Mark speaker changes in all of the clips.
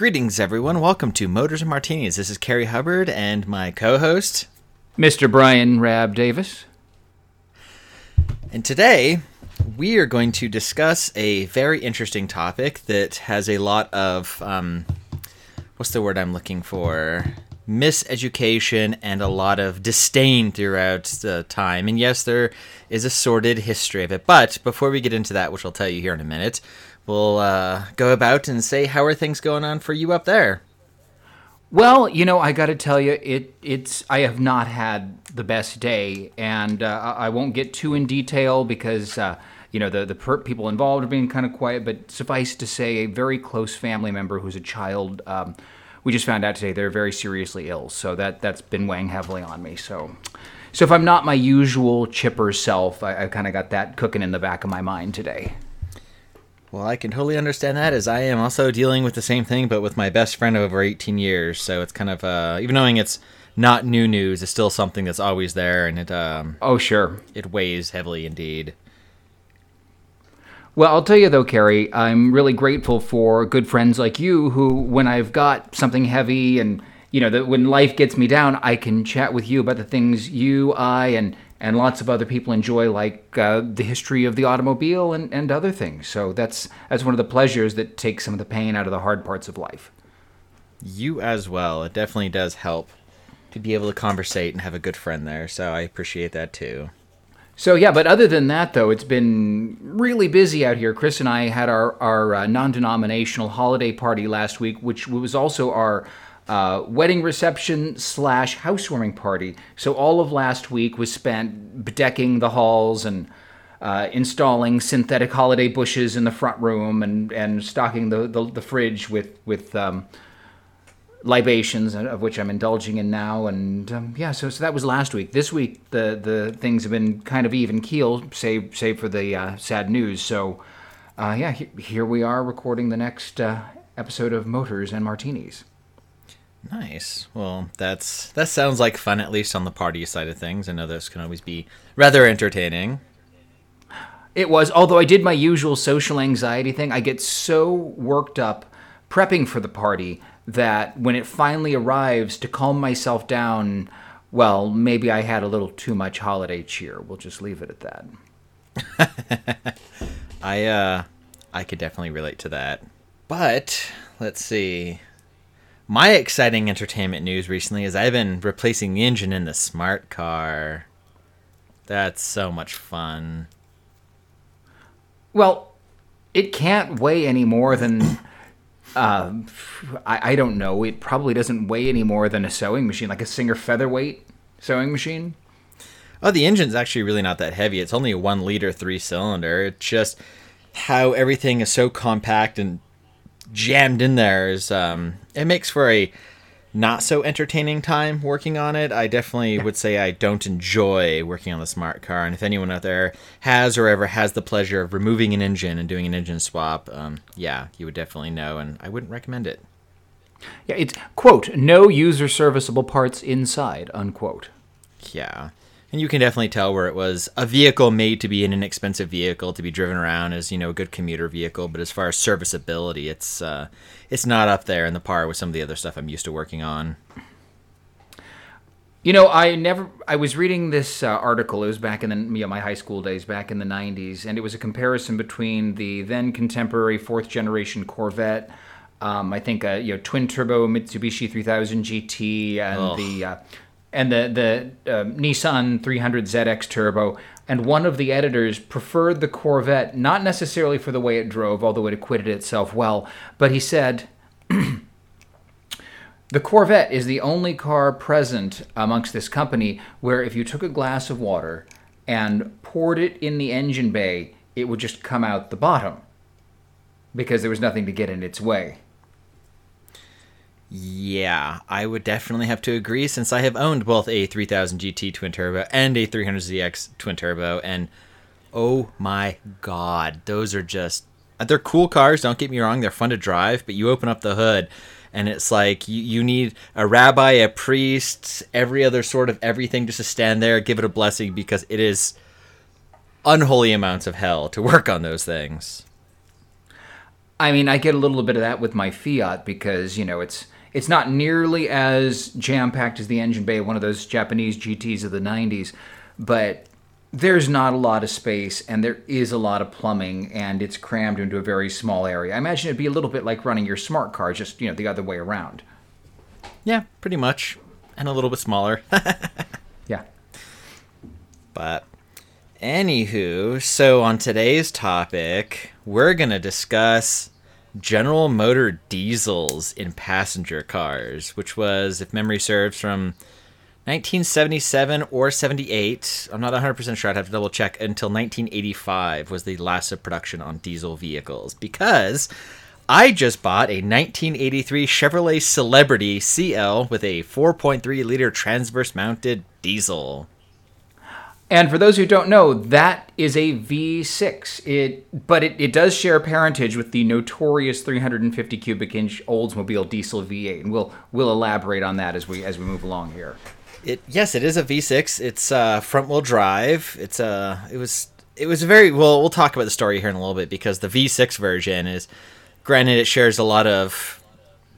Speaker 1: Greetings, everyone. Welcome to Motors and Martinis. This is Cary Hubbard and my co host,
Speaker 2: Mr. Bryan Rab Davis.
Speaker 1: And today, we are going to discuss a very interesting topic that has a lot of, um, what's the word I'm looking for? Miseducation and a lot of disdain throughout the time. And yes, there is a sordid history of it. But before we get into that, which I'll tell you here in a minute, we'll uh, go about and say how are things going on for you up there.
Speaker 2: Well, you know, I got to tell you, it it's I have not had the best day, and uh, I won't get too in detail because uh, you know the the per- people involved are being kind of quiet. But suffice to say, a very close family member who's a child. Um, we just found out today they're very seriously ill, so that that's been weighing heavily on me. So, so if I'm not my usual chipper self, I, I kind of got that cooking in the back of my mind today.
Speaker 1: Well, I can totally understand that as I am also dealing with the same thing, but with my best friend over 18 years. So it's kind of, uh, even knowing it's not new news, it's still something that's always there, and it, um,
Speaker 2: oh sure,
Speaker 1: it weighs heavily indeed.
Speaker 2: Well, I'll tell you though, Cary, I'm really grateful for good friends like you who, when I've got something heavy and you know, that when life gets me down, I can chat with you about the things you, I, and and lots of other people enjoy, like uh, the history of the automobile and, and other things. So that's that's one of the pleasures that takes some of the pain out of the hard parts of life.
Speaker 1: You as well. It definitely does help to be able to conversate and have a good friend there. So I appreciate that too.
Speaker 2: So yeah, but other than that, though, it's been really busy out here. Chris and I had our our uh, non-denominational holiday party last week, which was also our uh, wedding reception slash housewarming party. So all of last week was spent bedecking the halls and uh, installing synthetic holiday bushes in the front room and, and stocking the, the, the fridge with with um, libations of which I'm indulging in now. And um, yeah, so so that was last week. This week the the things have been kind of even keel, save save for the uh, sad news. So uh, yeah, he, here we are recording the next uh, episode of Motors and Martinis.
Speaker 1: Nice. Well, that's that sounds like fun at least on the party side of things. I know those can always be rather entertaining.
Speaker 2: It was, although I did my usual social anxiety thing. I get so worked up prepping for the party that when it finally arrives to calm myself down, well, maybe I had a little too much holiday cheer. We'll just leave it at
Speaker 1: that. I uh I could definitely relate to that. But let's see. My exciting entertainment news recently is I've been replacing the engine in the smart car. That's so much fun.
Speaker 2: Well, it can't weigh any more than. Uh, I, I don't know. It probably doesn't weigh any more than a sewing machine, like a Singer featherweight sewing machine.
Speaker 1: Oh, the engine's actually really not that heavy. It's only a one liter three cylinder. It's just how everything is so compact and jammed in there is um, it makes for a not so entertaining time working on it. I definitely would say I don't enjoy working on the smart car. And if anyone out there has or ever has the pleasure of removing an engine and doing an engine swap, um, yeah, you would definitely know, and I wouldn't recommend it.
Speaker 2: Yeah, it's quote no user serviceable parts inside unquote.
Speaker 1: Yeah and you can definitely tell where it was. A vehicle made to be an inexpensive vehicle to be driven around as you know a good commuter vehicle but as far as serviceability it's uh, it's not up there in the par with some of the other stuff i'm used to working on.
Speaker 2: You know i never i was reading this uh, article. It was back in the you know, my high school days back in the 90s and it was a comparison between the then contemporary fourth generation corvette um, I think uh, you know twin turbo Mitsubishi 3000 GT and Ugh. the uh, and the the uh, Nissan 300ZX Turbo, and one of the editors preferred the Corvette not necessarily for the way it drove, although it acquitted itself well, but he said. The Corvette is the only car present amongst this company where if you took a glass of water and poured it in the engine bay, it would just come out the bottom because there was nothing to get in its way.
Speaker 1: Yeah, I would definitely have to agree since I have owned both a 3000 GT twin turbo and a 300ZX twin turbo, and oh my god, those are just. They're cool cars, don't get me wrong, they're fun to drive, but you open up the hood and it's like you, you need a rabbi, a priest, every other sort of everything just to stand there, give it a blessing because it is unholy amounts of hell to work on those things.
Speaker 2: I mean, I get a little bit of that with my Fiat because you know it's it's not nearly as jam packed as the engine bay, one of those Japanese GTS of the '90s, but there's not a lot of space and there is a lot of plumbing and it's crammed into a very small area. I imagine it'd be a little bit like running your smart car, just you know the other way around.
Speaker 1: Yeah, pretty much, and a little bit smaller.
Speaker 2: yeah.
Speaker 1: But anywho, so on today's topic, we're gonna discuss General Motor diesels in passenger cars, which was, if memory serves, from 1977 or 78. I'm not 100% sure. I'd have to double check. Until 1985 was the last of production on diesel vehicles because I just bought a 1983 Chevrolet Celebrity CL with a 4.3 liter transverse mounted diesel.
Speaker 2: And for those who don't know, that is a V6. It, but it, it does share parentage with the notorious 350 cubic inch Oldsmobile diesel V8, and we'll we'll elaborate on that as we as we move along here.
Speaker 1: It yes, it is a V6. It's uh, front wheel drive. It's uh, it was it was a very well. We'll talk about the story here in a little bit because the V6 version is, granted, it shares a lot of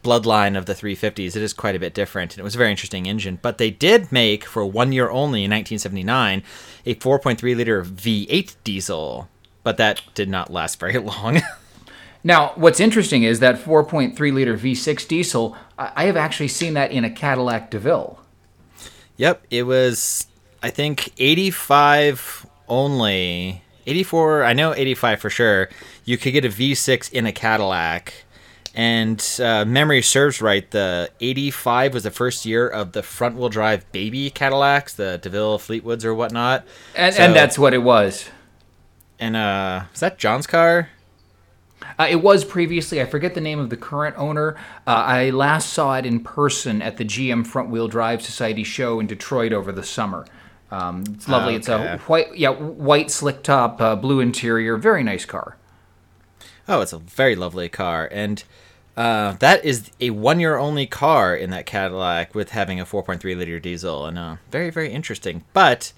Speaker 1: bloodline of the 350s. It is quite a bit different, and it was a very interesting engine. But they did make, for one year only in 1979, a 4.3 liter V8 diesel, but that did not last very long.
Speaker 2: now, what's interesting is that 4.3 liter V6 diesel, I have actually seen that in a Cadillac DeVille.
Speaker 1: Yep, it was, I think, 85 only. 84, I know 85 for sure. You could get a V6 in a Cadillac and uh, memory serves right, the 85 was the first year of the front wheel drive baby Cadillacs, the DeVille Fleetwoods or whatnot.
Speaker 2: And, so, and that's what it was.
Speaker 1: And uh, was that John's car?
Speaker 2: Uh, it was previously. I forget the name of the current owner. Uh, I last saw it in person at the GM Front Wheel Drive Society show in Detroit over the summer. Um, it's lovely. Okay. It's a white, yeah, white slick top, uh, blue interior, very nice car.
Speaker 1: Oh, it's a very lovely car, and uh, that is a one-year only car in that Cadillac with having a 4.3 liter diesel, and uh, very very interesting. But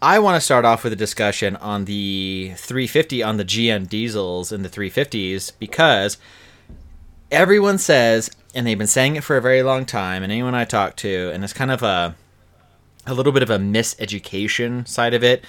Speaker 1: I want to start off with a discussion on the 350 on the GM diesels in the 350s because everyone says, and they've been saying it for a very long time, and anyone I talk to, and it's kind of a a little bit of a miseducation side of it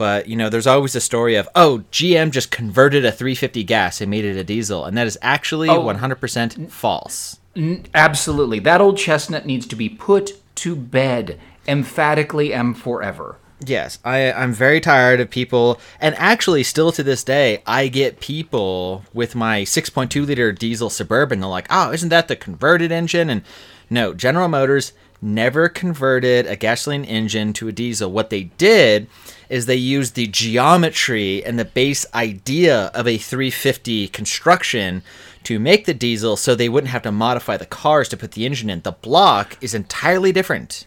Speaker 1: but you know, there's always a story of oh, GM just converted a 350 gas and made it a diesel, and that is actually oh, 100% false.
Speaker 2: N- absolutely, that old chestnut needs to be put to bed emphatically and forever.
Speaker 1: Yes, I, I'm very tired of people, and actually, still to this day, I get people with my 6.2 liter diesel Suburban. They're like, "Oh, isn't that the converted engine?" And no, General Motors never converted a gasoline engine to a diesel. What they did is they used the geometry and the base idea of a 350 construction to make the diesel so they wouldn't have to modify the cars to put the engine in. The block is entirely different.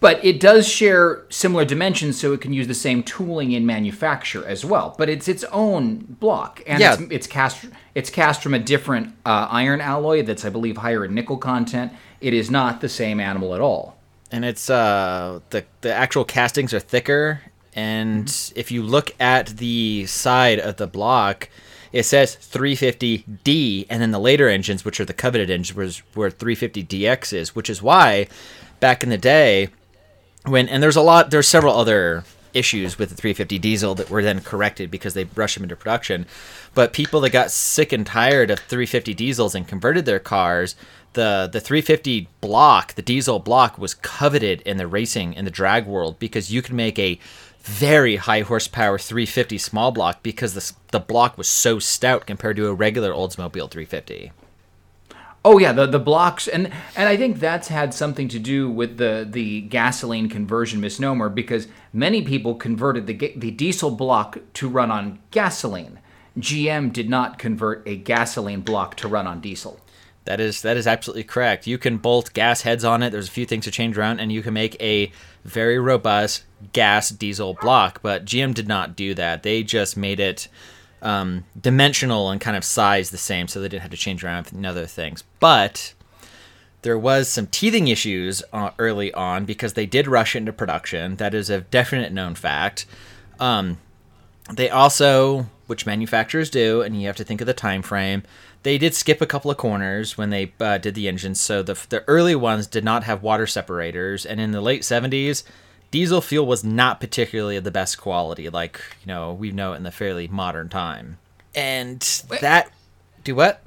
Speaker 2: But it does share similar dimensions, so it can use the same tooling in manufacture as well. But it's its own block, and yeah. it's, it's cast it's cast from a different uh, iron alloy that's, I believe, higher in nickel content. It is not the same animal at all
Speaker 1: and it's uh the the actual castings are thicker and mm-hmm. if you look at the side of the block, it says 350D, and then the later engines, which are the coveted engines, was where 350DX is, which is why back in the day, when and there's a lot, there's several other issues with the 350 diesel that were then corrected because they rushed them into production. But people that got sick and tired of 350 diesels and converted their cars, the the 350 block, the diesel block, was coveted in the racing in the drag world because you could make a very high horsepower 350 small block because the, the block was so stout compared to a regular Oldsmobile 350.
Speaker 2: Oh yeah, the the blocks and and I think that's had something to do with the the gasoline conversion misnomer because many people converted the the diesel block to run on gasoline. GM did not convert a gasoline block to run on diesel.
Speaker 1: That is that is absolutely correct. You can bolt gas heads on it. There's a few things to change around, and you can make a very robust gas diesel block. But GM did not do that. They just made it um, dimensional and kind of size the same, so they didn't have to change around and other things. But there was some teething issues uh, early on because they did rush into production. That is a definite known fact. Um, they also which manufacturers do, and you have to think of the time frame. They did skip a couple of corners when they uh, did the engines, so the the early ones did not have water separators, and in the late '70s, diesel fuel was not particularly of the best quality, like you know we know it in the fairly modern time. And that do what?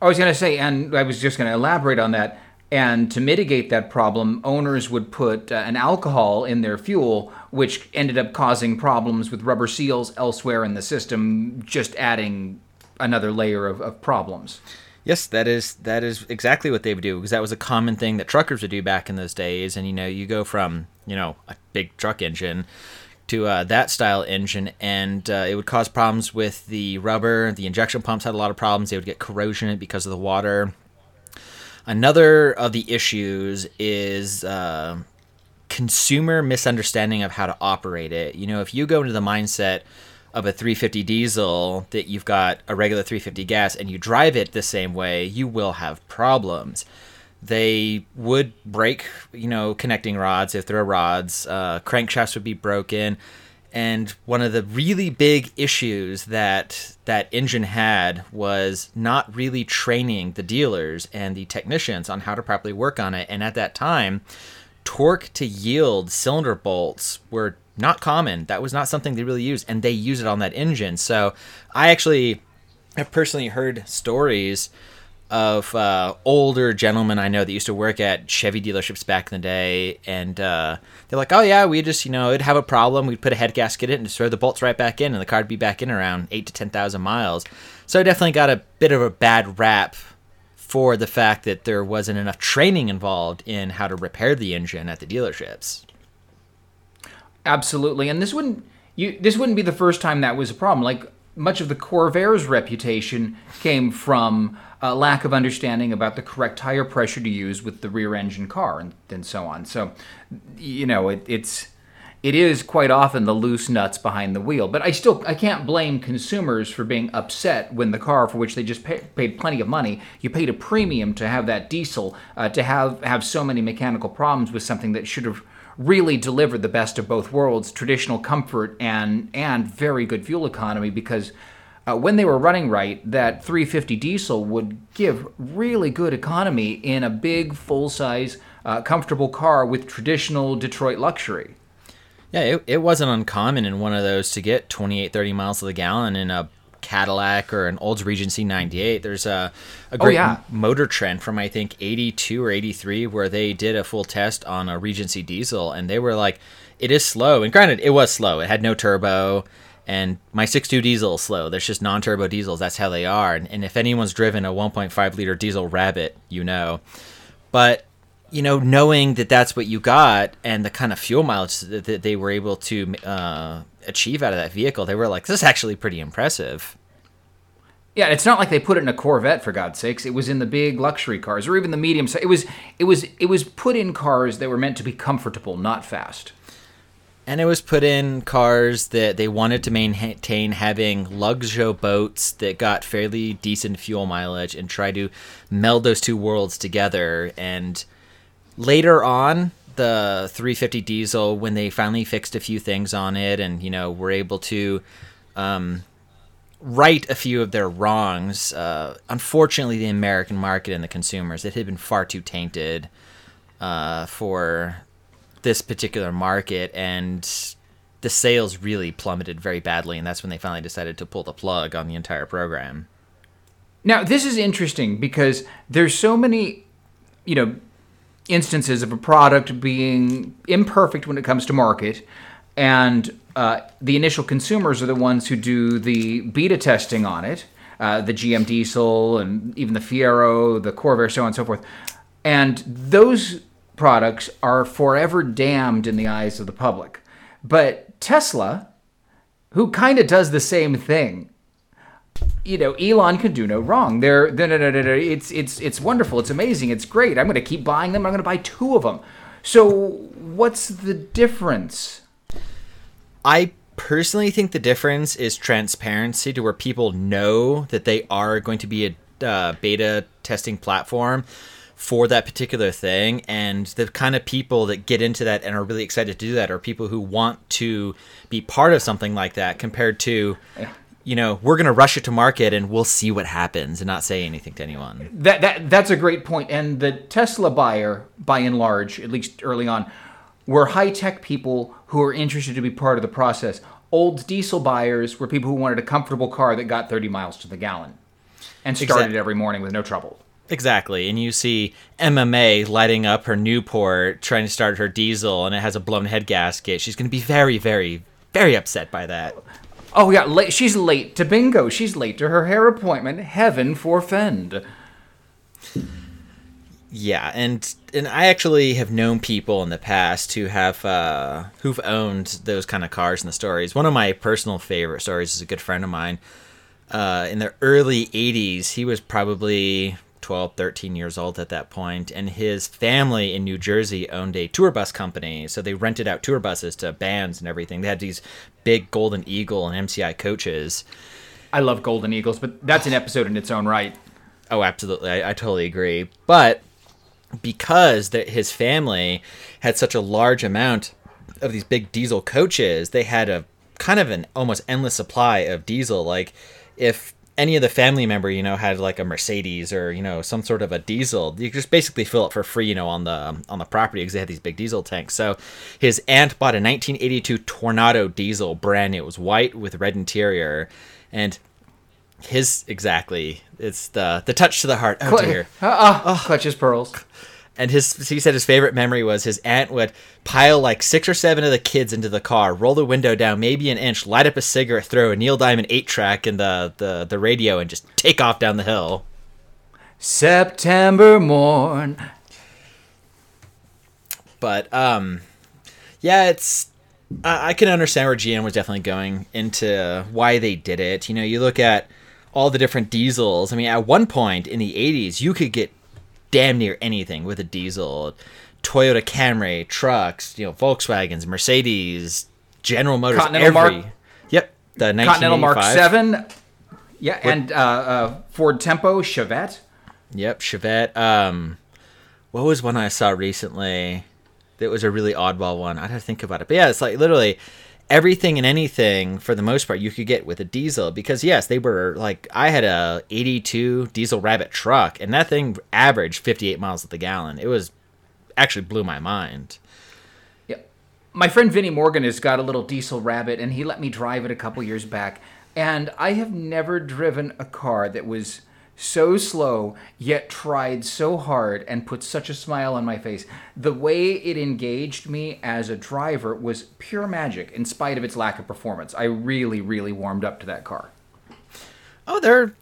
Speaker 2: I was going to say, and I was just going to elaborate on that. And to mitigate that problem, owners would put uh, an alcohol in their fuel, which ended up causing problems with rubber seals elsewhere in the system, just adding another layer of, of problems.
Speaker 1: Yes, that is that is exactly what they would do because that was a common thing that truckers would do back in those days. And you know, you go from you know a big truck engine to uh, that style engine, and uh, it would cause problems with the rubber. The injection pumps had a lot of problems. They would get corrosion because of the water. Another of the issues is uh, consumer misunderstanding of how to operate it. You know, if you go into the mindset of a 350 diesel that you've got a regular 350 gas and you drive it the same way, you will have problems. They would break, you know, connecting rods if there are rods. Uh, crankshafts would be broken. And one of the really big issues that that engine had was not really training the dealers and the technicians on how to properly work on it. And at that time, torque to yield cylinder bolts were not common. That was not something they really used, and they use it on that engine. So I actually have personally heard stories of uh, older gentlemen I know that used to work at Chevy dealerships back in the day, and uh, they're like, "Oh yeah, we just you know it'd have a problem. We'd put a head gasket in and just throw the bolts right back in, and the car would be back in around eight to ten thousand miles." So I definitely got a bit of a bad rap for the fact that there wasn't enough training involved in how to repair the engine at the dealerships.
Speaker 2: Absolutely, and this wouldn't you this wouldn't be the first time that was a problem. Like much of the Corvair's reputation came from a lack of understanding about the correct tire pressure to use with the rear engine car and, and so on. So, you know, it, it's it is quite often the loose nuts behind the wheel. But I still I can't blame consumers for being upset when the car for which they just pay, paid plenty of money, you paid a premium to have that diesel uh, to have have so many mechanical problems with something that should have really delivered the best of both worlds, traditional comfort and and very good fuel economy because uh, when they were running right, that 350 diesel would give really good economy in a big, full size, uh, comfortable car with traditional Detroit luxury.
Speaker 1: Yeah, it, it wasn't uncommon in one of those to get 28, 30 miles to the gallon in a Cadillac or an Olds Regency 98. There's a, a oh, great oh, yeah. motor trend from, I think, 82 or 83 where they did a full test on a Regency diesel and they were like, it is slow. And granted, it was slow. It had no turbo and my 6.2 diesel is slow. There's just non-turbo diesels. That's how they are. And, and if anyone's driven a 1.5 liter diesel Rabbit, you know. But you know, knowing that that's what you got and the kind of fuel mileage that they were able to uh, achieve out of that vehicle, they were like, "This is actually pretty impressive."
Speaker 2: Yeah, it's not like they put it in a Corvette for God's sakes. It was in the big luxury cars or even the medium. It was it was it was put in cars that were meant to be comfortable, not fast
Speaker 1: and it was put in cars that they wanted to maintain having luxo boats that got fairly decent fuel mileage and try to meld those two worlds together and later on the 350 diesel when they finally fixed a few things on it and you know were able to um, right a few of their wrongs uh, unfortunately the american market and the consumers it had been far too tainted uh, for this particular market and the sales really plummeted very badly and that's when they finally decided to pull the plug on the entire program.
Speaker 2: Now this is interesting because there's so many you know instances of a product being imperfect when it comes to market and uh, the initial consumers are the ones who do the beta testing on it uh, the gm diesel and even the fiero the corvair so on and so forth and those products are forever damned in the eyes of the public. But Tesla, who kind of does the same thing, you know, Elon can do no wrong. They're, no, no, no, it's, it's, it's wonderful. It's amazing. It's great. I'm going to keep buying them. I'm going to buy two of them. So, what's the difference?
Speaker 1: I personally think the difference is transparency to where people know that they are going to be a uh, beta testing platform for that particular thing and the kind of people that get into that and are really excited to do that are people who want to be part of something like that compared to you know, we're going to rush it to market and we'll see what happens and not say anything to anyone.
Speaker 2: That, that that's a great point. And the Tesla buyer, by and large, at least early on, were high tech people who were interested to be part of the process. Old diesel buyers were people who wanted a comfortable car that got 30 miles to the gallon and started
Speaker 1: Exact-
Speaker 2: every morning with no trouble.
Speaker 1: Exactly. And you see MMA lighting up her Newport, trying to start her diesel, and it has a blown head gasket. She's going to be very, very, very upset by that.
Speaker 2: Oh yeah, late, she's late to bingo. She's late to her hair appointment. Heaven forfend.
Speaker 1: Yeah, and and I actually have known people in the past who have uh, who've owned those kind of cars in the stories. One of my personal favorite stories is a good friend of mine. Uh, in the early 80s, he was probably 12, 13 years old at that point, and his family in New Jersey owned a tour bus company. So they rented out tour buses to bands and everything. They had these big Golden Eagle and MCI coaches.
Speaker 2: I love Golden Eagles, but that's an episode in its own right.
Speaker 1: Oh, absolutely. I, I totally agree. But because that his family had such a large amount of these big diesel coaches, they had a kind of an almost endless supply of diesel. Like if any of the family member, you know, had like a Mercedes or you know some sort of a diesel, you could just basically fill it for free, you know, on the on the property because they had these big diesel tanks. So his aunt bought a 1982 Toronado diesel, brand new. It was white with red interior, and his exactly it's the the touch to the heart. Oh dear.
Speaker 2: Ah, ah, clutches pearls.
Speaker 1: And his he said his favorite memory was his aunt would pile like six or seven of the kids into the car, roll the window down maybe an inch, light up a cigarette, throw a Neil Diamond eight track in the, the, the radio, and just take off down the hill.
Speaker 2: September morn.
Speaker 1: But um, yeah, it's I, I can understand where GM was definitely going into why they did it. You know, you look at all the different diesels. I mean, at one point in the '80s, you could get damn near anything with a diesel. Toyota Camry trucks, you know, Volkswagens, Mercedes, General Motors,
Speaker 2: Continental
Speaker 1: every.
Speaker 2: Mark-
Speaker 1: Yep, the
Speaker 2: Continental Mark
Speaker 1: 1985.
Speaker 2: Seven. Yeah, and uh, uh, Ford Tempo, Chevette.
Speaker 1: Yep, Chevette. Um, what was one I saw recently? That was a really oddball one. I'd have to think about it. But yeah, it's like literally everything and anything for the most part you could get with a diesel because yes, they were like I had a 82 Diesel Rabbit truck and that thing averaged 58 miles at the gallon. It was actually blew my mind.
Speaker 2: Yeah. My friend Vinny Morgan has got a little diesel rabbit, and he let me drive it a couple years back. And I have never driven a car that was so slow, yet tried so hard and put such a smile on my face. The way it engaged me as a driver was pure magic, in spite of its lack of performance. I really, really warmed up to that car.
Speaker 1: Oh, they're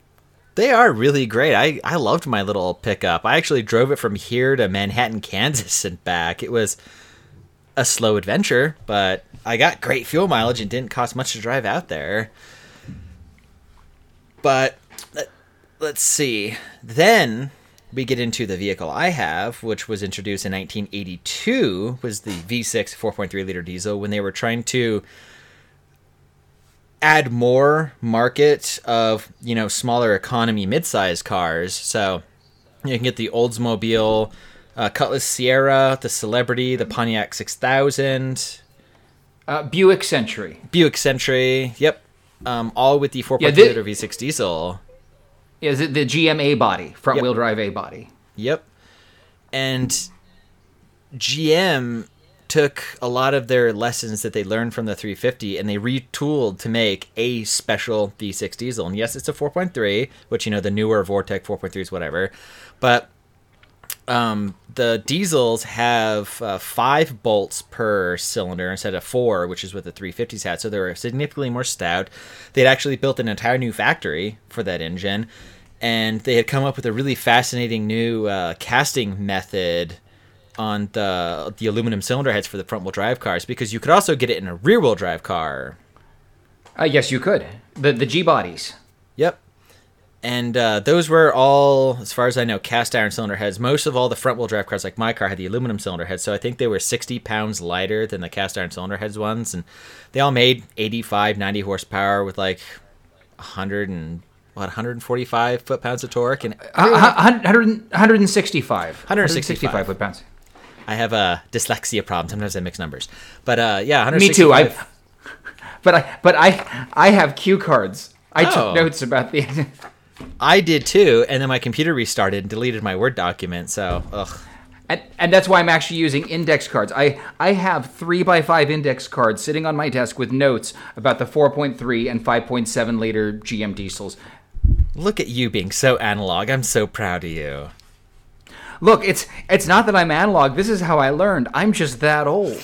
Speaker 1: they are really great. I I loved my little pickup. I actually drove it from here to Manhattan, Kansas and back. It was a slow adventure, but I got great fuel mileage and didn't cost much to drive out there. But let's see. Then we get into the vehicle I have, which was introduced in 1982, was the V6 4.3 liter diesel when they were trying to add more market of you know smaller economy mid-sized cars so you can get the oldsmobile uh, Cutlass Ciera the celebrity the pontiac 6000
Speaker 2: Uh, Buick Century.
Speaker 1: buick century yep um, all with the 4.3
Speaker 2: Yeah, thi-
Speaker 1: liter v6 diesel
Speaker 2: Is it the GMA body, front
Speaker 1: Yep.
Speaker 2: wheel drive A body?
Speaker 1: Yep. And GM took a lot of their lessons that they learned from the 350 and they retooled to make a special V6 diesel. And yes, it's a 4.3, which you know the newer Vortec 4.3s, whatever. But um, the diesels have uh, five bolts per cylinder instead of four, which is what the 350s had. So they were significantly more stout. They'd actually built an entire new factory for that engine, and they had come up with a really fascinating new uh, casting method on the the aluminum cylinder heads for the front wheel drive cars because you could also get it in a rear wheel drive car.
Speaker 2: Uh, yes, you could. The the G bodies.
Speaker 1: Yep. And uh, those were all, as far as I know, cast iron cylinder heads. Most of all the front wheel drive cars, like my car, had the aluminum cylinder heads. So I think they were 60 pounds lighter than the cast iron cylinder heads ones. And they all made 85, 90 horsepower with like 100 and, what, 145 foot pounds of torque. And
Speaker 2: Uh, 100, 165.
Speaker 1: 165
Speaker 2: foot pounds.
Speaker 1: I have a dyslexia problem. Sometimes I mix numbers. But uh, yeah,
Speaker 2: Me too.
Speaker 1: 165.
Speaker 2: I, but I, but I, I have cue cards I took
Speaker 1: Oh.
Speaker 2: notes about the.
Speaker 1: I did too, and then my computer restarted and deleted my Word document. So, ugh.
Speaker 2: And, and that's why I'm actually using index cards. I, I have three by five index cards sitting on my desk with notes about the 4.3 and 5.7 liter GM diesels.
Speaker 1: Look at you being so analog. I'm so proud of you.
Speaker 2: Look, it's it's not that I'm analog. This is how I learned. I'm just that old.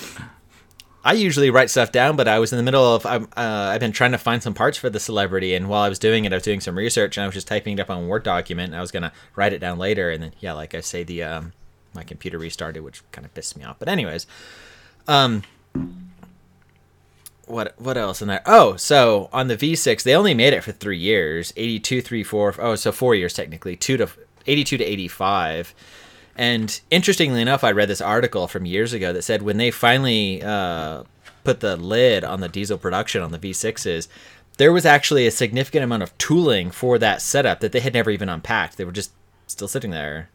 Speaker 1: I usually write stuff down, but I was in the middle of I'm, uh, I've been trying to find some parts for the celebrity, and while I was doing it, I was doing some research, and I was just typing it up on a Word document, and I was gonna write it down later, and then yeah, like I say, the um, my computer restarted, which kind of pissed me off. But anyways, um, what what else in there? Oh, so on the V6, they only made it for three years, 82, 3, 4, oh, so four years technically, two to 82 to 85. And interestingly enough, I read this article from years ago that said when they finally uh, put the lid on the diesel production on the V6s, there was actually a significant amount of tooling for that setup that they had never even unpacked. They were just still sitting there.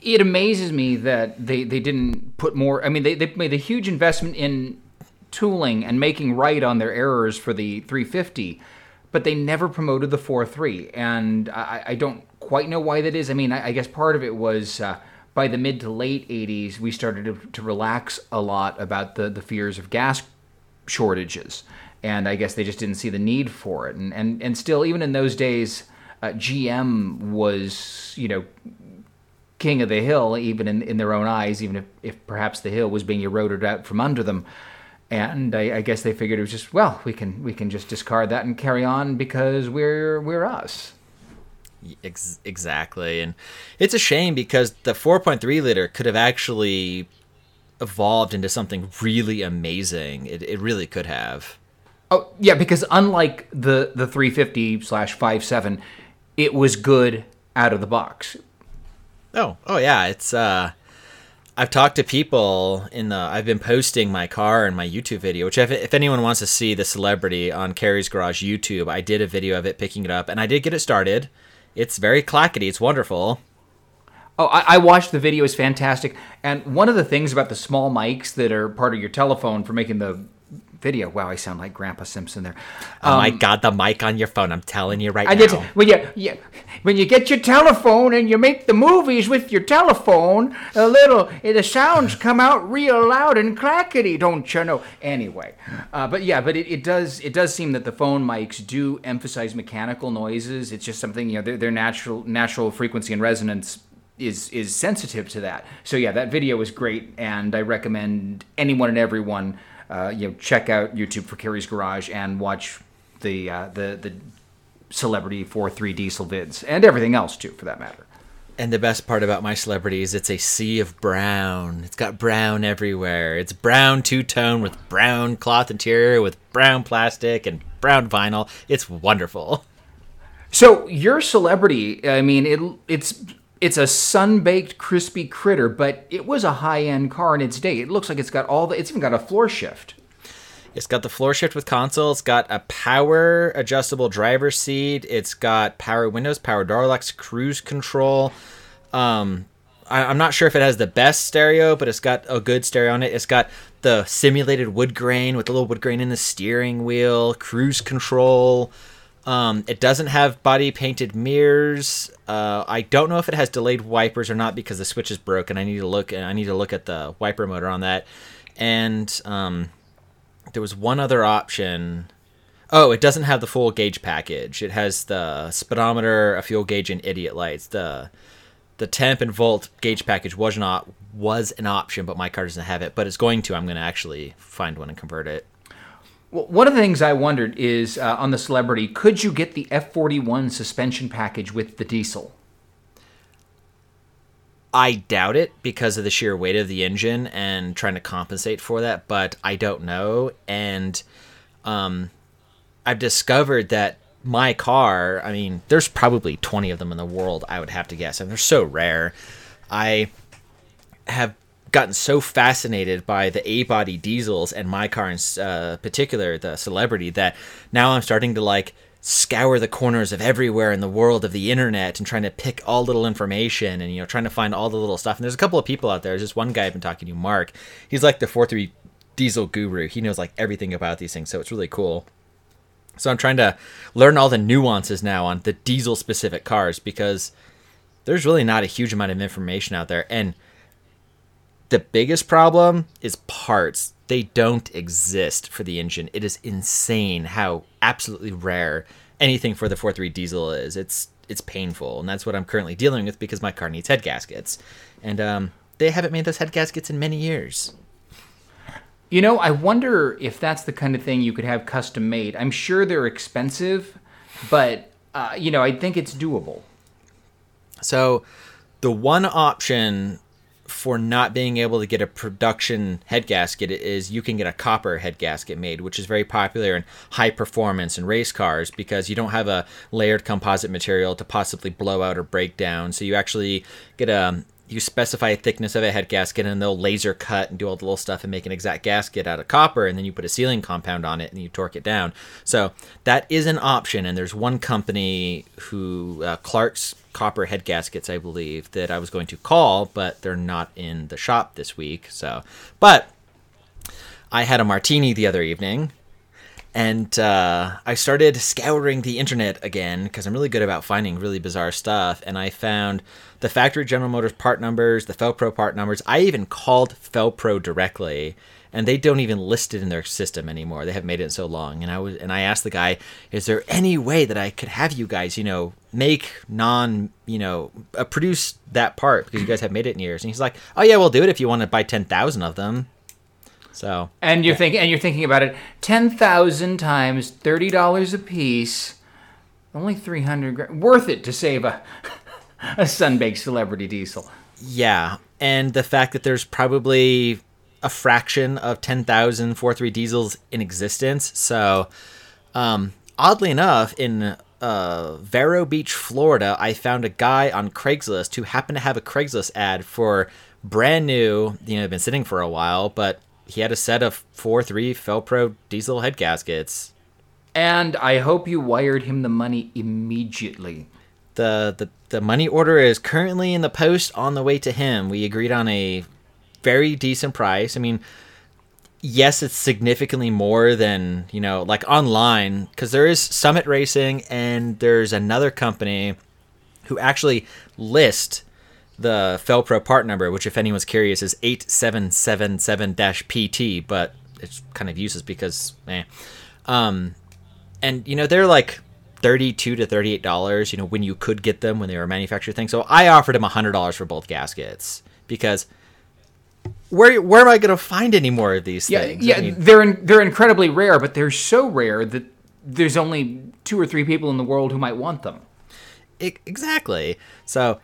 Speaker 2: It amazes me that they, they didn't put more. I mean, they, they made a huge investment in tooling and making right on their errors for the 350, but they never promoted the 4.3. And I, I don't quite know why that is. I mean, I, I guess part of it was uh, by the mid to late 80s, we started to, to relax a lot about the, the fears of gas shortages. And I guess they just didn't see the need for it. And, and, and still, even in those days, uh, GM was, you know, king of the hill, even in, in their own eyes, even if, if perhaps the hill was being eroded out from under them. And I, I guess they figured it was just well, we can we can just discard that and carry on because we're we're us.
Speaker 1: Ex- exactly, and it's a shame because the 4.3 liter could have actually evolved into something really amazing. It, it really could have.
Speaker 2: Oh yeah, because unlike the the 350 slash 57, it was good out of the box.
Speaker 1: Oh, oh yeah, it's uh I've talked to people in the I've been posting my car and my YouTube video, which if, if anyone wants to see the celebrity on Cary's Garage YouTube, I did a video of it picking it up and I did get it started. It's very clackety, it's wonderful.
Speaker 2: Oh, I, I watched the video; it's fantastic. And one of the things about the small mics that are part of your telephone for making the video. Wow, I sound like Grandpa Simpson there.
Speaker 1: Oh my god, the mic on your phone, I'm telling you right
Speaker 2: I
Speaker 1: now.
Speaker 2: did. When you, you when you get your telephone and you make the movies with your telephone, a little the sounds come out real loud and clackety, don't you know? Anyway, uh, but yeah, but it, it does it does seem that the phone mics do emphasize mechanical noises. It's just something you know their, their natural natural frequency and resonance is is sensitive to that. So yeah, that video was great, and I recommend anyone and everyone. Uh, you know, check out YouTube for Cary's Garage and watch the uh, the the celebrity 4-3 diesel vids and everything else too for that matter
Speaker 1: And the best part about my celebrity is it's a sea of brown. It's got brown everywhere. It's brown two tone with brown cloth interior with brown plastic and brown vinyl. It's wonderful.
Speaker 2: so your celebrity i mean it it's it's a sun-baked crispy critter but it was a high-end car in its day it looks like it's got all the it's even got a floor shift
Speaker 1: It's got the floor shift with console. It's got a power adjustable driver's seat. It's got power windows, power door locks, cruise control. Um, I, I'm not sure if it has the best stereo, but it's got a good stereo on it. It's got the simulated wood grain with a little wood grain in the steering wheel, cruise control. Um, it doesn't have body painted mirrors. Uh, I don't know if it has delayed wipers or not because the switch is broken. I need to look. I need to look at the wiper motor on that. And um, there was one other option. Oh, it doesn't have the full gauge package. It has the speedometer, a fuel gauge, and idiot lights. The the temp and volt gauge package was not was an option, but my car doesn't have it. But it's going to. I'm going to actually find one and convert it.
Speaker 2: Well, one of the things i wondered is uh, on the celebrity could you get the f41 suspension package with the diesel
Speaker 1: I doubt it because of the sheer weight of the engine and trying to compensate for that, but I don't know. And um, I've discovered that my car, I mean, there's probably 20 of them in the world, I would have to guess, and they're so rare. I have gotten so fascinated by the A body diesels and my car in uh, particular, the celebrity, that now I'm starting to like scour the corners of everywhere in the world of the internet and trying to pick all little information and you know trying to find all the little stuff. And there's a couple of people out there. There's just one guy I've been talking to, Mark. He's like the 4-3 diesel guru. He knows like everything about these things, so it's really cool. So I'm trying to learn all the nuances now on the diesel specific cars because there's really not a huge amount of information out there. And the biggest problem is parts. They don't exist for the engine. It is insane how absolutely rare anything for the 4.3 diesel is. It's it's painful, and that's what I'm currently dealing with because my car needs head gaskets, and um, they haven't made those head gaskets in many years.
Speaker 2: You know, I wonder if that's the kind of thing you could have custom made. I'm sure they're expensive, but uh, you know, I think it's doable.
Speaker 1: So, the one option for not being able to get a production head gasket is you can get a copper head gasket made, which is very popular in high performance and race cars because you don't have a layered composite material to possibly blow out or break down. So you actually get a you specify a thickness of a head gasket and they'll laser cut and do all the little stuff and make an exact gasket out of copper and then you put a sealing compound on it and you torque it down. So that is an option and there's one company who uh, clark's copper head gaskets i believe that i was going to call but they're not in the shop this week so. But i had a martini the other evening and uh, I started scouring the internet again because I'm really good about finding really bizarre stuff. And I found the factory General Motors part numbers, the Fel-Pro part numbers. I even called Fel-Pro directly, and they don't even list it in their system anymore. They haven't made it so long. And I was and I asked the guy, "Is there any way that I could have you guys, you know, make non, you know, uh, produce that part because you guys have made it in years?" And he's like, "Oh yeah, we'll do it if you want to buy ten thousand of them." So
Speaker 2: and you're yeah. thinking and you're thinking about it, ten thousand times thirty dollars a piece, only three hundred worth it to save a a sunbaked celebrity diesel.
Speaker 1: Yeah, and the fact that there's probably a fraction of 10,000 4.3 diesels in existence. So, um, oddly enough, in uh, Vero Beach, Florida, I found a guy on Craigslist who happened to have a Craigslist ad for brand new, you know, been sitting for a while, but he had a set of four three Fel-Pro diesel head gaskets.
Speaker 2: And I hope you wired him the money immediately
Speaker 1: the, the the money order is currently in the post on the way to him. We agreed on a very decent price. I mean, yes, it's significantly more than, you know, like online because there is Summit Racing and there's another company who actually list the Fel-Pro part number, which if anyone's curious is 8777-PT, but it's kind of useless because eh. Um and you know, they're like 32 to 38 dollars you know when you could get them when they were a manufactured thing. So i offered him 100 dollars for both gaskets because where where am i going to find any more of these
Speaker 2: yeah,
Speaker 1: things?
Speaker 2: Yeah I mean, they're in, they're incredibly rare but they're so rare that there's only two or three people in the world who might want them.
Speaker 1: It, exactly. So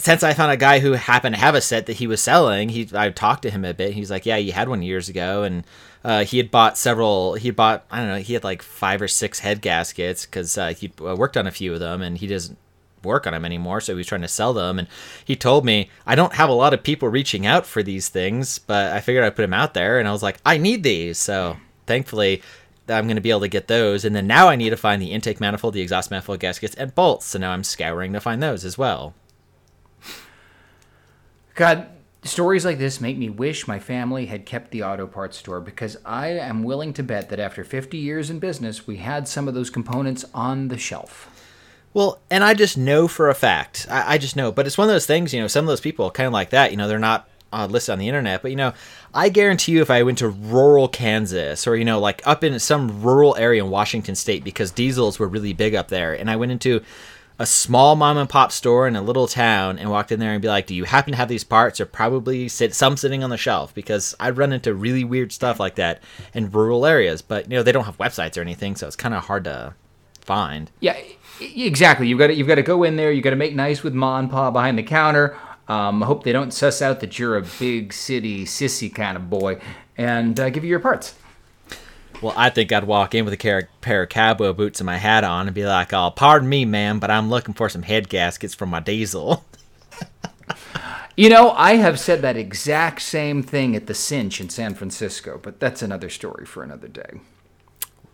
Speaker 1: since I found a guy who happened to have a set that he was selling, he I talked to him a bit. He's like, "Yeah, you had one years ago," and uh, he had bought several. He bought I don't know. He had like five or six head gaskets because uh, he uh, worked on a few of them, and he doesn't work on them anymore. So he was trying to sell them, and he told me I don't have a lot of people reaching out for these things, but I figured I'd put them out there, and I was like, I need these. So thankfully. I'm going to be able to get those, and then now I need to find the intake manifold, the exhaust manifold gaskets, and bolts. So now I'm scouring to find those as well.
Speaker 2: God, stories like this make me wish my family had kept the auto parts store because I am willing to bet that after 50 years in business, we had some of those components on the shelf.
Speaker 1: Well, and I just know for a fact. I, I just know, but it's one of those things. You know, some of those people kind of like that. You know, they're not uh, listed on the internet, but you know, I guarantee you, if I went to rural Kansas or you know, like up in some rural area in Washington State, because diesels were really big up there, and I went into a small mom and pop store in a little town and walked in there and be like, "Do you happen to have these parts?" Or probably sit some sitting on the shelf because I run into really weird stuff like that in rural areas. But you know they don't have websites or anything, so it's kind of hard to find.
Speaker 2: Yeah, exactly. You've got to you've got to go in there. You got to make nice with ma and pa behind the counter. Um, I hope they don't suss out that you're a big city sissy kind of boy and uh, give you your parts.
Speaker 1: Well, I think I'd walk in with a pair of cowboy boots and my hat on and be like, "Oh, pardon me, ma'am, but I'm looking for some head gaskets for my diesel."
Speaker 2: you know, I have said that exact same thing at the Cinch in San Francisco, but that's another story for another day.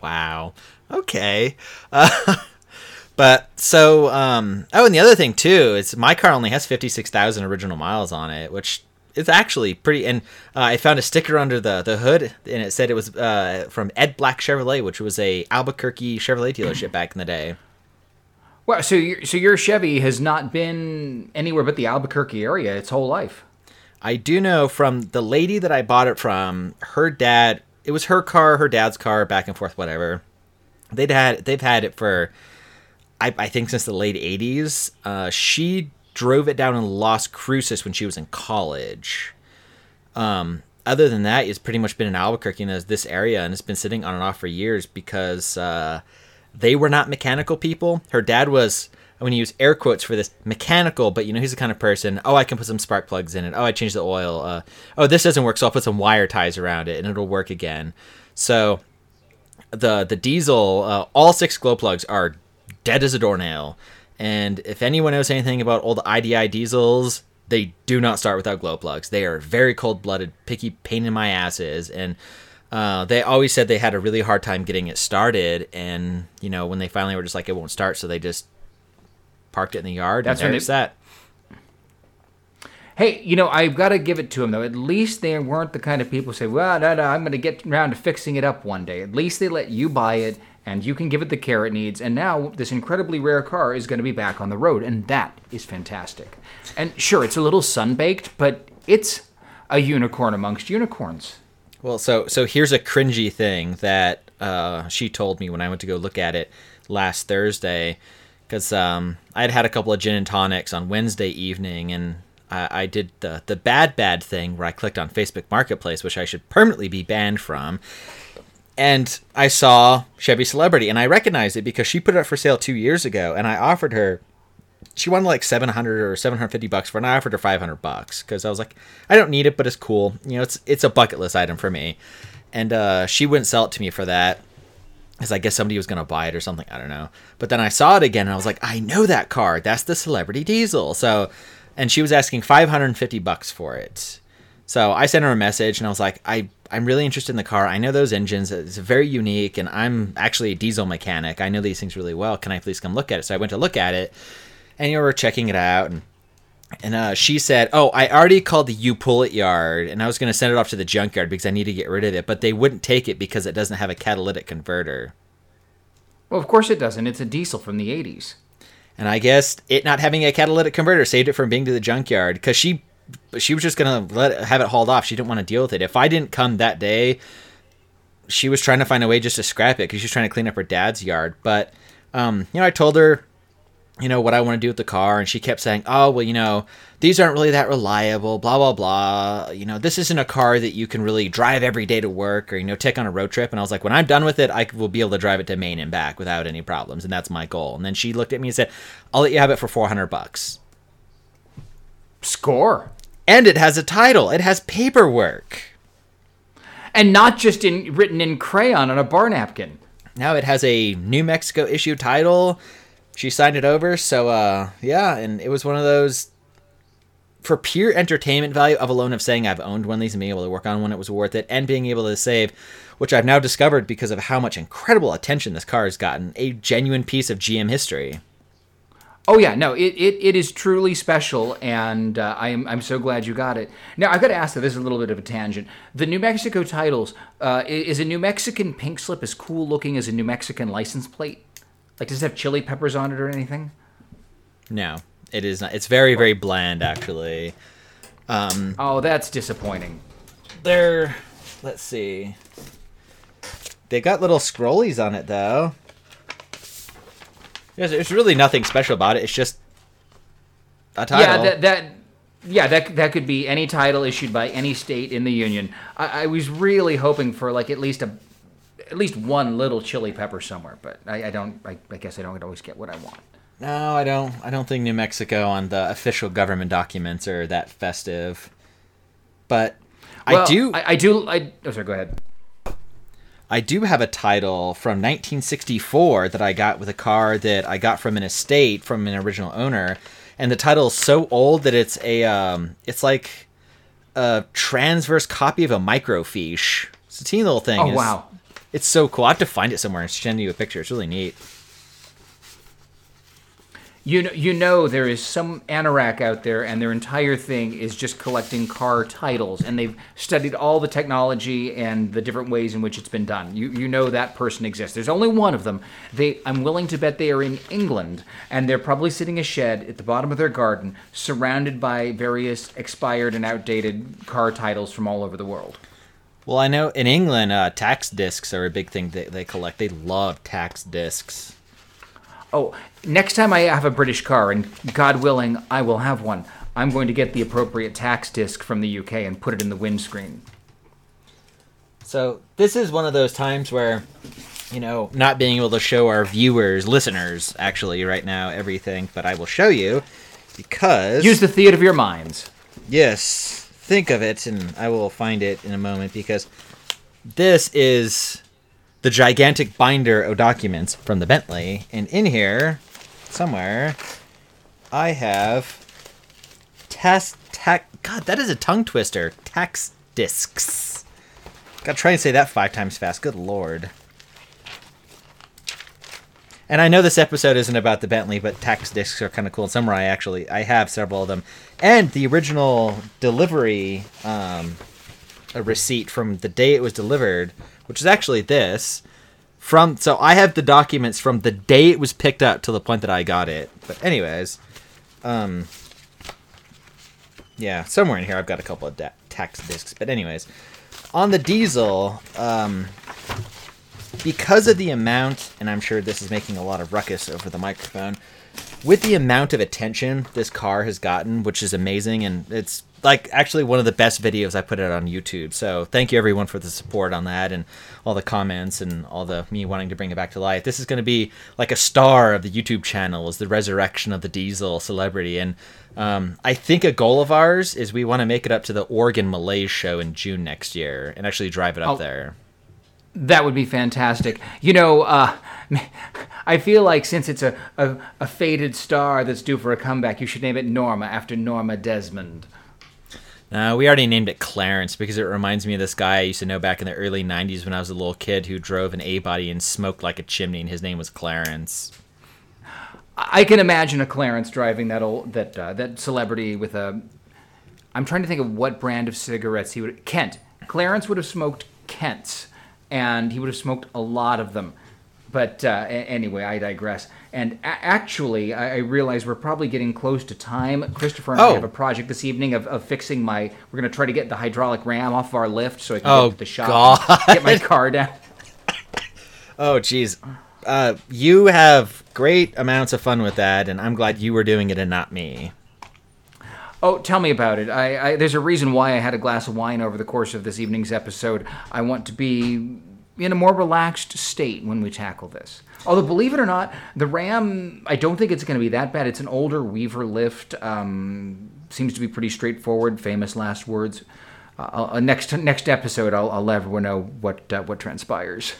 Speaker 1: Wow. Okay. Uh, but so, um, oh, and the other thing too is my car only has fifty six thousand original miles on it, which it's actually pretty. And uh, I found a sticker under the the hood, and it said it was uh, from Ed Black Chevrolet, which was a Albuquerque Chevrolet dealership back in the day.
Speaker 2: Well, so your, so your Chevy has not been anywhere but the Albuquerque area its whole life.
Speaker 1: I do know from the lady that I bought it from, her dad. It was her car, her dad's car, back and forth, whatever. They'd had they've had it for, I, I think since the late '80s. Uh, she drove it down in Las Cruces when she was in college. Um, other than that, it's pretty much been in Albuquerque in this area, and it's been sitting on and off for years because uh, they were not mechanical people. Her dad was I'm going to use air quotes for this mechanical, but you know, he's the kind of person, oh, I can put some spark plugs in it. Oh, I changed the oil. Uh, oh, this doesn't work, so I'll put some wire ties around it and it'll work again. So the the diesel, uh, all six glow plugs are dead as a doornail. And if anyone knows anything about old IDI diesels, they do not start without glow plugs. They are very cold blooded, picky pain in my asses. And uh, they always said they had a really hard time getting it started. And, you know, when they finally were just like, it won't start, so they just parked it in the yard. That's and there's that.
Speaker 2: Hey, you know, I've got to give it to them though. At least they weren't the kind of people who say, "Well, no, no, I'm going to get around to fixing it up one day." At least they let you buy it and you can give it the care it needs. And now this incredibly rare car is going to be back on the road, and that is fantastic. And sure, it's a little sunbaked, but it's a unicorn amongst unicorns.
Speaker 1: Well, so so here's a cringy thing that uh, she told me when I went to go look at it last Thursday because um, I had had a couple of gin and tonics on Wednesday evening, and I, I, did the the bad bad thing where I clicked on Facebook Marketplace, which I should permanently be banned from. And I saw Chevy Celebrity, and I recognized it because she put it up for sale two years ago, and I offered her. She wanted like seven hundred or seven hundred fifty bucks for, it, and I offered her five hundred bucks because I was like, I don't need it, but it's cool. You know, it's it's a bucket list item for me, and uh, she wouldn't sell it to me for that because I guess somebody was gonna buy it or something. I don't know. But then I saw it again and I was like, I know that car. That's the Celebrity Diesel. So, and she was asking 550 bucks for it. So I sent her a message and I was like, I I'm really interested in the car. I know those engines. It's very unique, and I'm actually a diesel mechanic. I know these things really well. Can I please come look at it? So I went to look at it, and you know, we're checking it out and and uh, she said, "Oh, I already called the U Pull It yard, and I was going to send it off to the junkyard because I need to get rid of it, but they wouldn't take it because it doesn't have a catalytic converter."
Speaker 2: Well, of course it doesn't. It's a diesel from the '80s.
Speaker 1: And I guess it not having a catalytic converter saved it from being to the junkyard because she she was just to let have it hauled off. She didn't want to deal with it. If I didn't come that day, she was trying to find a way just to scrap it because she's trying to clean up her dad's yard. But um, you know, I told her you know, what I want to do with the car. And she kept saying, oh, well, you know, these aren't really that reliable, blah, blah, blah. You know, this isn't a car that you can really drive every day to work or, you know, take on a road trip. And I was like, when I'm done with it, I will be able to drive it to Maine and back without any problems. And that's my goal. And then she looked at me and said, I'll let you have it for 400 bucks.
Speaker 2: Score.
Speaker 1: And it has a title, it has paperwork.
Speaker 2: And not just in written in crayon on a bar napkin.
Speaker 1: Now it has a New Mexico issue title she signed it over. So uh, yeah, and it was one of those for pure entertainment value of alone of saying I've owned one of these and being able to work on one, it was worth it, and being able to save, which I've now discovered because of how much incredible attention this car has gotten, a genuine piece of GM history.
Speaker 2: Oh yeah, no, it, it, it is truly special, and uh, I'm I'm so glad you got it. Now I've got to ask that this is a little bit of a tangent. The New Mexico titles uh, is a New Mexican pink slip as cool looking as a New Mexican license plate? Like, does it have chili peppers on it or anything?
Speaker 1: No, it is not. It's very, very bland, actually. Um,
Speaker 2: oh, that's disappointing.
Speaker 1: They're, let's see. They got little scrollies on it, though. There's, there's really nothing special about it. It's just a title.
Speaker 2: Yeah, that, that yeah, that that could be any title issued by any state in the union. I, I was really hoping for like at least a at least one little chili pepper somewhere, but I, I don't. I, I, guess I don't always get what I want.
Speaker 1: No, I don't. I don't think New Mexico on the official government documents are that festive. But
Speaker 2: well,
Speaker 1: I do.
Speaker 2: I, I do. I. Oh, sorry. Go ahead.
Speaker 1: I do have a title from 1964 that I got with a car that I got from an estate from an original owner, and the title is so old that it's a um, it's like a transverse copy of a microfiche. It's a teeny little thing.
Speaker 2: Oh wow!
Speaker 1: It's so cool. I have to find it somewhere and send you a picture. It's really neat.
Speaker 2: You know, you know there is some anorak out there, and their entire thing is just collecting car titles, and they've studied all the technology and the different ways in which it's been done. You you know that person exists. There's only one of them. They I'm willing to bet they are in England, and they're probably sitting in a shed at the bottom of their garden, surrounded by various expired and outdated car titles from all over the world.
Speaker 1: Well, I know in England, uh, tax discs are a big thing that they collect. They love tax discs.
Speaker 2: Oh, next time I have a British car, and God willing, I will have one, I'm going to get the appropriate tax disc from the UK and put it in the windscreen.
Speaker 1: So this is one of those times where, you know, not being able to show our viewers, listeners, actually, right now, everything, but I will show you because.
Speaker 2: Use the theater of your minds.
Speaker 1: Yes, think of it, and I will find it in a moment because this is the gigantic binder of documents from the Bentley, and in here, somewhere, I have tax tax. God, that is a tongue twister. Tax discs. Gotta try and say that five times fast. Good lord. And I know this episode isn't about the Bentley, but tax discs are kind of cool. In somewhere I actually I have several of them, and the original delivery um, a receipt from the day it was delivered, which is actually this. From so I have the documents from the day it was picked up to the point that I got it. But anyways, um, yeah, somewhere in here I've got a couple of da- tax discs. But anyways, on the diesel, um, because of the amount, and I'm sure this is making a lot of ruckus over the microphone, with the amount of attention this car has gotten, which is amazing, and it's like actually one of the best videos I put out on YouTube. So thank you everyone for the support on that and all the comments and all the me wanting to bring it back to life. This is going to be like a star of the YouTube channel, is the resurrection of the diesel celebrity, and um, I think a goal of ours is we want to make it up to the Oregon Malaise show in June next year and actually drive it up
Speaker 2: Oh.
Speaker 1: there.
Speaker 2: That would be fantastic. You know, uh, I feel like since it's a, a, a faded star that's due for a comeback, you should name it Norma after Norma Desmond.
Speaker 1: Uh, we already named it Clarence because it reminds me of this guy I used to know back in the early 90s when I was a little kid who drove an A body and smoked like a chimney, and his name was Clarence.
Speaker 2: I can imagine a Clarence driving that old that uh, that celebrity with a. I'm trying to think of what brand of cigarettes he would. Kent. Clarence would have smoked Kents, and he would have smoked a lot of them. But uh, anyway, I digress. And a- actually, I, I realize we're probably getting close to time. Christopher and I
Speaker 1: Oh.
Speaker 2: have a project this evening of, of fixing my. We're going to try to get the hydraulic ram off of our lift so I can
Speaker 1: Oh,
Speaker 2: get to the shop,
Speaker 1: God.
Speaker 2: get my car down.
Speaker 1: Oh, jeez. Uh, you have great amounts of fun with that, and I'm glad you were doing it and not me.
Speaker 2: Oh, tell me about it. I, I, there's a reason why I had a glass of wine over the course of this evening's episode. I want to be in a more relaxed state when we tackle this. Although, believe it or not, the Ram, I don't think it's going to be that bad. It's an older Weaver lift. Um, seems to be pretty straightforward. Famous last words. Uh, uh, next next episode, I'll, I'll let everyone know what uh, what transpires.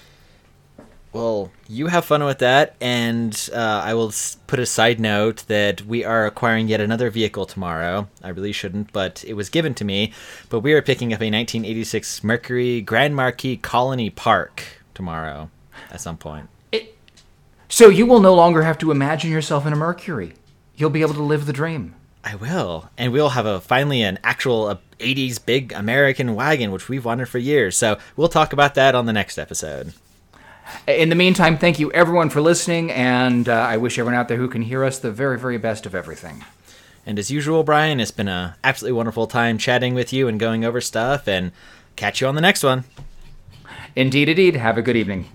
Speaker 1: Well, you have fun with that, and uh, I will put a side note that we are acquiring yet another vehicle tomorrow. I really shouldn't, but it was given to me. But we are picking up a 1986 Mercury Grand Marquis Colony Park tomorrow at some point.
Speaker 2: It, So you will no longer have to imagine yourself in a Mercury. You'll be able to live the dream.
Speaker 1: I will, and we'll have a finally an actual uh, 80s big American wagon, which we've wanted for years. So we'll talk about that on the next episode.
Speaker 2: In the meantime, thank you everyone for listening, and uh, I wish everyone out there who can hear us the very, very best of everything.
Speaker 1: And as usual, Bryan, it's been an absolutely wonderful time chatting with you and going over stuff. And catch you on the next one.
Speaker 2: Indeed, indeed. Have a good evening.